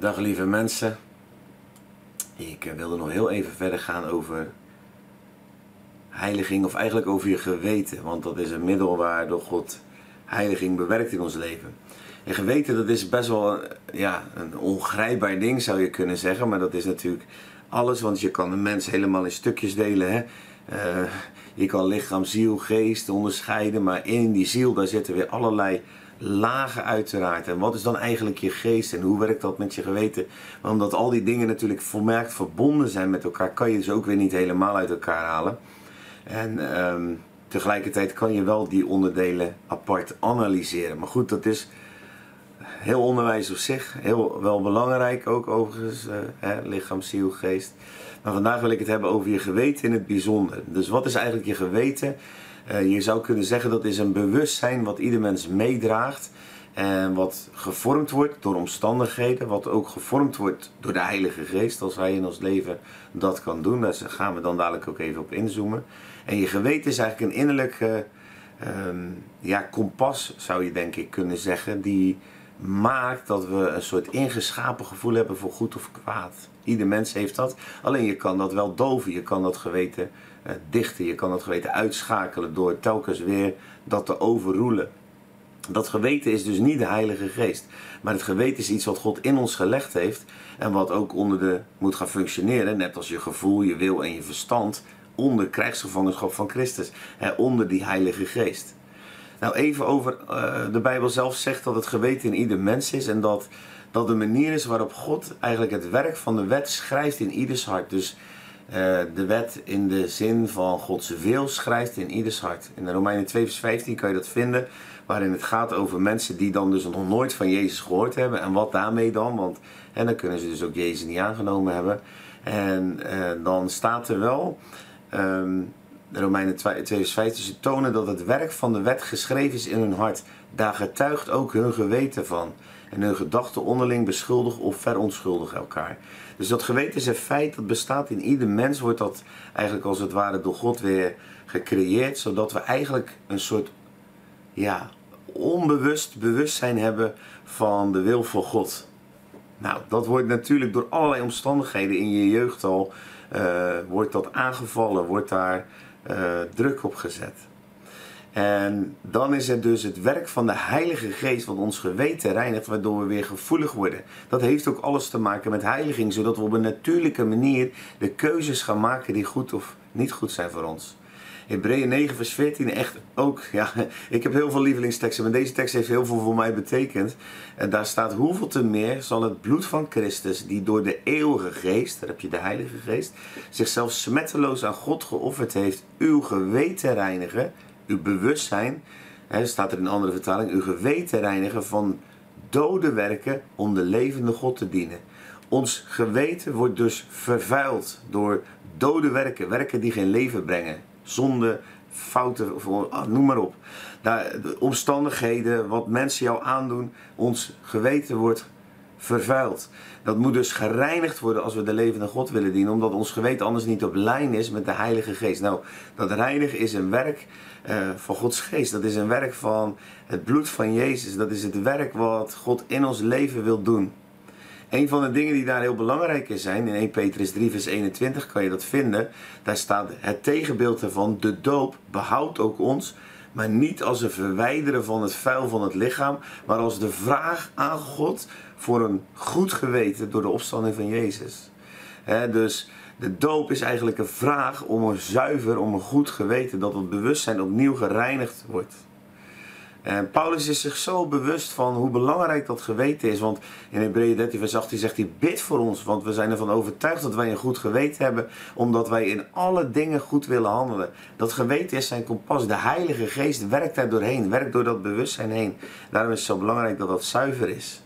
Dag lieve mensen. Ik eh, wilde nog heel even verder gaan over heiliging, of eigenlijk over je geweten. Want dat is een middel waardoor God heiliging bewerkt in ons leven. En geweten, dat is best wel ja, een ongrijpbaar ding zou je kunnen zeggen. Maar dat is natuurlijk alles, want je kan een mens helemaal in stukjes delen. Hè? Uh, je kan lichaam, ziel, geest onderscheiden. Maar in die ziel, daar zitten weer allerlei lagen uiteraard. En wat is dan eigenlijk je geest en hoe werkt dat met je geweten? Maar omdat al die dingen natuurlijk volmerkt verbonden zijn met elkaar, kan je ze ook weer niet helemaal uit elkaar halen. En um, tegelijkertijd kan je wel die onderdelen apart analyseren. Maar goed, dat is heel onderwijs op zich. Heel wel belangrijk ook overigens. Uh, hè, lichaam, ziel, geest. Maar vandaag wil ik het hebben over je geweten in het bijzonder. Dus wat is eigenlijk je geweten? Uh, je zou kunnen zeggen dat is een bewustzijn wat ieder mens meedraagt. En wat gevormd wordt door omstandigheden, wat ook gevormd wordt door de Heilige Geest, als Hij in ons leven dat kan doen. Daar gaan we dan dadelijk ook even op inzoomen. En je geweten is eigenlijk een innerlijke um, ja, kompas, zou je denk ik kunnen zeggen, die maakt dat we een soort ingeschapen gevoel hebben voor goed of kwaad. Ieder mens heeft dat. Alleen je kan dat wel doven. Je kan dat geweten uh, dichten. Je kan dat geweten uitschakelen door telkens weer dat te overroelen. Dat geweten is dus niet de Heilige Geest. Maar het geweten is iets wat God in ons gelegd heeft. En wat ook onder de moet gaan functioneren. Net als je gevoel, je wil en je verstand. Onder krijgsgevangenschap van Christus. Hè, onder die Heilige Geest. Nou, even over uh, de Bijbel zelf zegt dat het geweten in ieder mens is. En dat dat de manier is waarop God eigenlijk het werk van de wet schrijft in ieders hart. Dus uh, de wet in de zin van Gods wil schrijft in ieders hart. In de Romeinen 2 vers 15 kan je dat vinden. Waarin het gaat over mensen die dan dus nog nooit van Jezus gehoord hebben. En wat daarmee dan? Want en dan kunnen ze dus ook Jezus niet aangenomen hebben. En uh, dan staat er wel... Um, de Romeinen 2 vers 15, ze tonen dat het werk van de wet geschreven is in hun hart. Daar getuigt ook hun geweten van. En hun gedachten onderling beschuldigen of verontschuldigen elkaar. Dus dat geweten is een feit dat bestaat in ieder mens, wordt dat eigenlijk als het ware door God weer gecreëerd, zodat we eigenlijk een soort ja, onbewust bewustzijn hebben van de wil van God. Nou, dat wordt natuurlijk door allerlei omstandigheden in je jeugd al, uh, wordt dat aangevallen, wordt daar uh, druk op gezet. En dan is het dus het werk van de Heilige Geest wat ons geweten reinigt, waardoor we weer gevoelig worden. Dat heeft ook alles te maken met heiliging, zodat we op een natuurlijke manier de keuzes gaan maken die goed of niet goed zijn voor ons. Hebreeën 9 vers 14 echt ook, ja, ik heb heel veel lievelingsteksten, maar deze tekst heeft heel veel voor mij betekend. En daar staat, hoeveel te meer zal het bloed van Christus, die door de eeuwige geest, daar heb je de heilige geest, zichzelf smetteloos aan God geofferd heeft, uw geweten reinigen, uw bewustzijn, hè, staat er in een andere vertaling, uw geweten reinigen van dode werken om de levende God te dienen. Ons geweten wordt dus vervuild door dode werken, werken die geen leven brengen. Zonde, fouten, of, ah, noem maar op. de omstandigheden, wat mensen jou aandoen, ons geweten wordt vervuild. Dat moet dus gereinigd worden als we de levende God willen dienen, omdat ons geweten anders niet op lijn is met de Heilige Geest. Nou, dat reinigen is een werk uh, van Gods Geest. Dat is een werk van het bloed van Jezus. Dat is het werk wat God in ons leven wil doen. Een van de dingen die daar heel belangrijk in zijn, in 1 Petrus 3 vers 21 kan je dat vinden. Daar staat het tegenbeeld ervan, de doop behoudt ook ons, maar niet als een verwijderen van het vuil van het lichaam, maar als de vraag aan God voor een goed geweten door de opstanding van Jezus. dus de doop is eigenlijk een vraag om een zuiver, om een goed geweten, dat het bewustzijn opnieuw gereinigd wordt. En Paulus is zich zo bewust van hoe belangrijk dat geweten is. Want in Hebreeën 13 vers 18 zegt hij, bid voor ons. Want we zijn ervan overtuigd dat wij een goed geweten hebben. Omdat wij in alle dingen goed willen handelen. Dat geweten is zijn kompas. De Heilige Geest werkt daar doorheen. Werkt door dat bewustzijn heen. Daarom is het zo belangrijk dat dat zuiver is.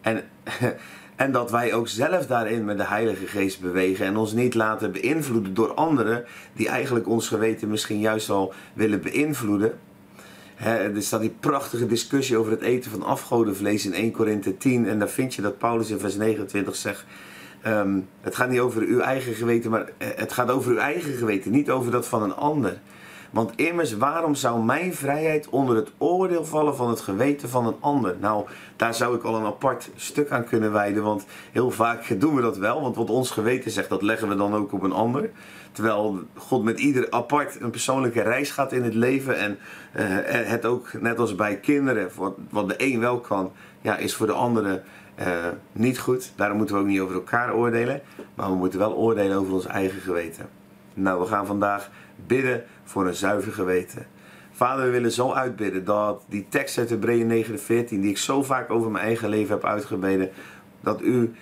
En, en dat wij ook zelf daarin met de Heilige Geest bewegen. En ons niet laten beïnvloeden door anderen. Die eigenlijk ons geweten misschien juist al willen beïnvloeden er staat die prachtige discussie over het eten van afgodenvlees in 1 Korinthe 10. En daar vind je dat Paulus in vers 29 zegt... Um, het gaat niet over uw eigen geweten, maar eh, het gaat over uw eigen geweten. Niet over dat van een ander. Want immers, waarom zou mijn vrijheid onder het oordeel vallen van het geweten van een ander? Nou, daar zou ik al een apart stuk aan kunnen wijden, want heel vaak doen we dat wel. Want wat ons geweten zegt, dat leggen we dan ook op een ander. Terwijl God met ieder apart een persoonlijke reis gaat in het leven. En uh, het ook, net als bij kinderen, wat, de een wel kan, ja, is voor de andere uh, niet goed. Daarom moeten we ook niet over elkaar oordelen. Maar we moeten wel oordelen over ons eigen geweten. Nou, we gaan vandaag bidden voor een zuiver geweten. Vader, we willen zo uitbidden dat die tekst uit Hebreeën 9, 14, die ik zo vaak over mijn eigen leven heb uitgebeden, dat u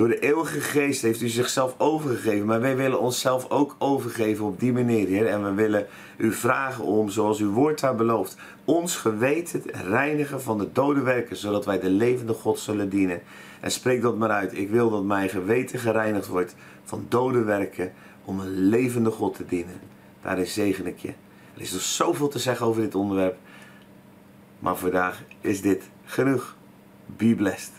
door de eeuwige geest heeft u zichzelf overgegeven. Maar wij willen onszelf ook overgeven op die manier, Heer. En we willen u vragen om, zoals uw woord daar belooft, ons geweten reinigen van de dode werken, zodat wij de levende God zullen dienen. En spreek dat maar uit. Ik wil dat mijn geweten gereinigd wordt van dode werken om een levende God te dienen. Daarin zegen ik je. Er is nog zoveel te zeggen over dit onderwerp. Maar vandaag is dit genoeg. Be blessed.